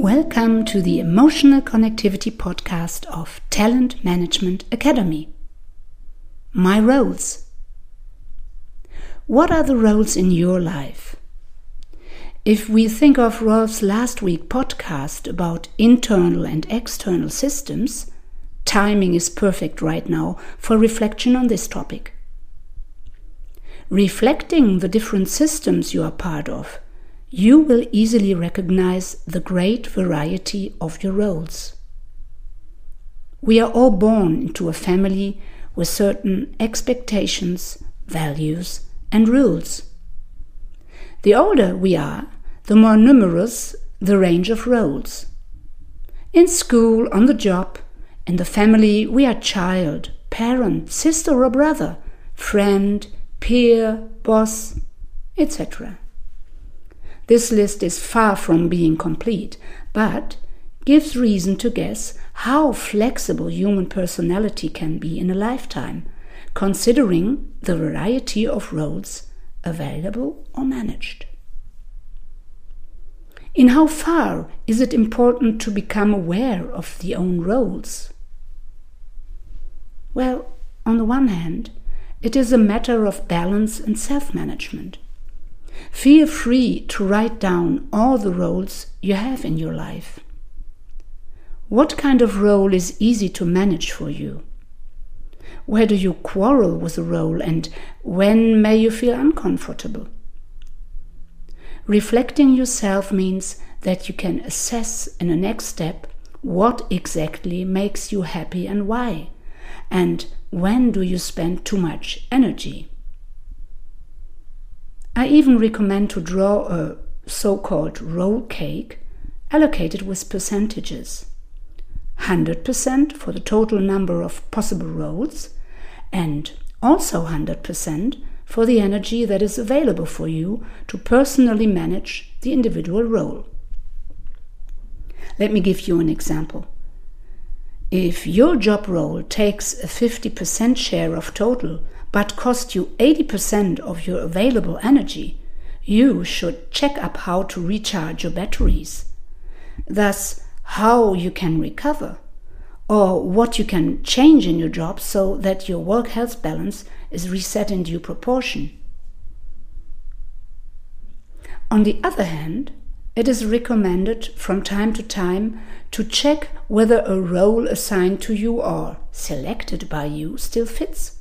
Welcome to the Emotional Connectivity podcast of Talent Management Academy. My roles. What are the roles in your life? If we think of Rolf's last week podcast about internal and external systems, timing is perfect right now for reflection on this topic. Reflecting the different systems you are part of you will easily recognize the great variety of your roles. We are all born into a family with certain expectations, values, and rules. The older we are, the more numerous the range of roles. In school, on the job, in the family, we are child, parent, sister or brother, friend, peer, boss, etc. This list is far from being complete, but gives reason to guess how flexible human personality can be in a lifetime, considering the variety of roles available or managed. In how far is it important to become aware of the own roles? Well, on the one hand, it is a matter of balance and self management. Feel free to write down all the roles you have in your life. What kind of role is easy to manage for you? Where do you quarrel with a role and when may you feel uncomfortable? Reflecting yourself means that you can assess in the next step what exactly makes you happy and why, and when do you spend too much energy. I even recommend to draw a so called role cake allocated with percentages 100% for the total number of possible roles, and also 100% for the energy that is available for you to personally manage the individual role. Let me give you an example. If your job role takes a 50% share of total but cost you 80% of your available energy, you should check up how to recharge your batteries. Thus, how you can recover, or what you can change in your job so that your work health balance is reset in due proportion. On the other hand, it is recommended from time to time to check whether a role assigned to you or selected by you still fits.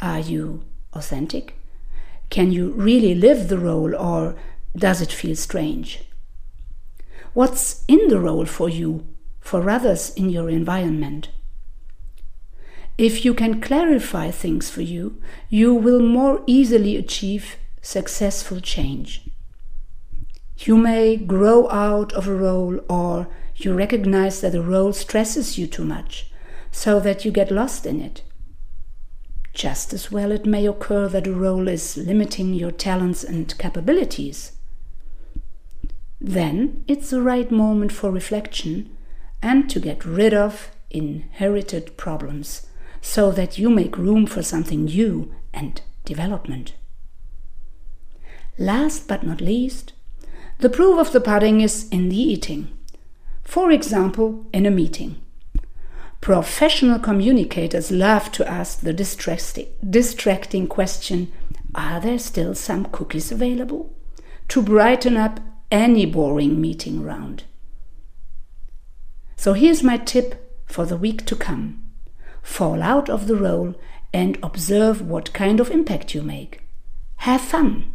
Are you authentic? Can you really live the role or does it feel strange? What's in the role for you, for others in your environment? If you can clarify things for you, you will more easily achieve successful change. You may grow out of a role or you recognize that a role stresses you too much, so that you get lost in it. Just as well, it may occur that a role is limiting your talents and capabilities. Then it's the right moment for reflection and to get rid of inherited problems so that you make room for something new and development. Last but not least, the proof of the pudding is in the eating. For example, in a meeting. Professional communicators love to ask the distracting question Are there still some cookies available? to brighten up any boring meeting round. So here's my tip for the week to come fall out of the role and observe what kind of impact you make. Have fun.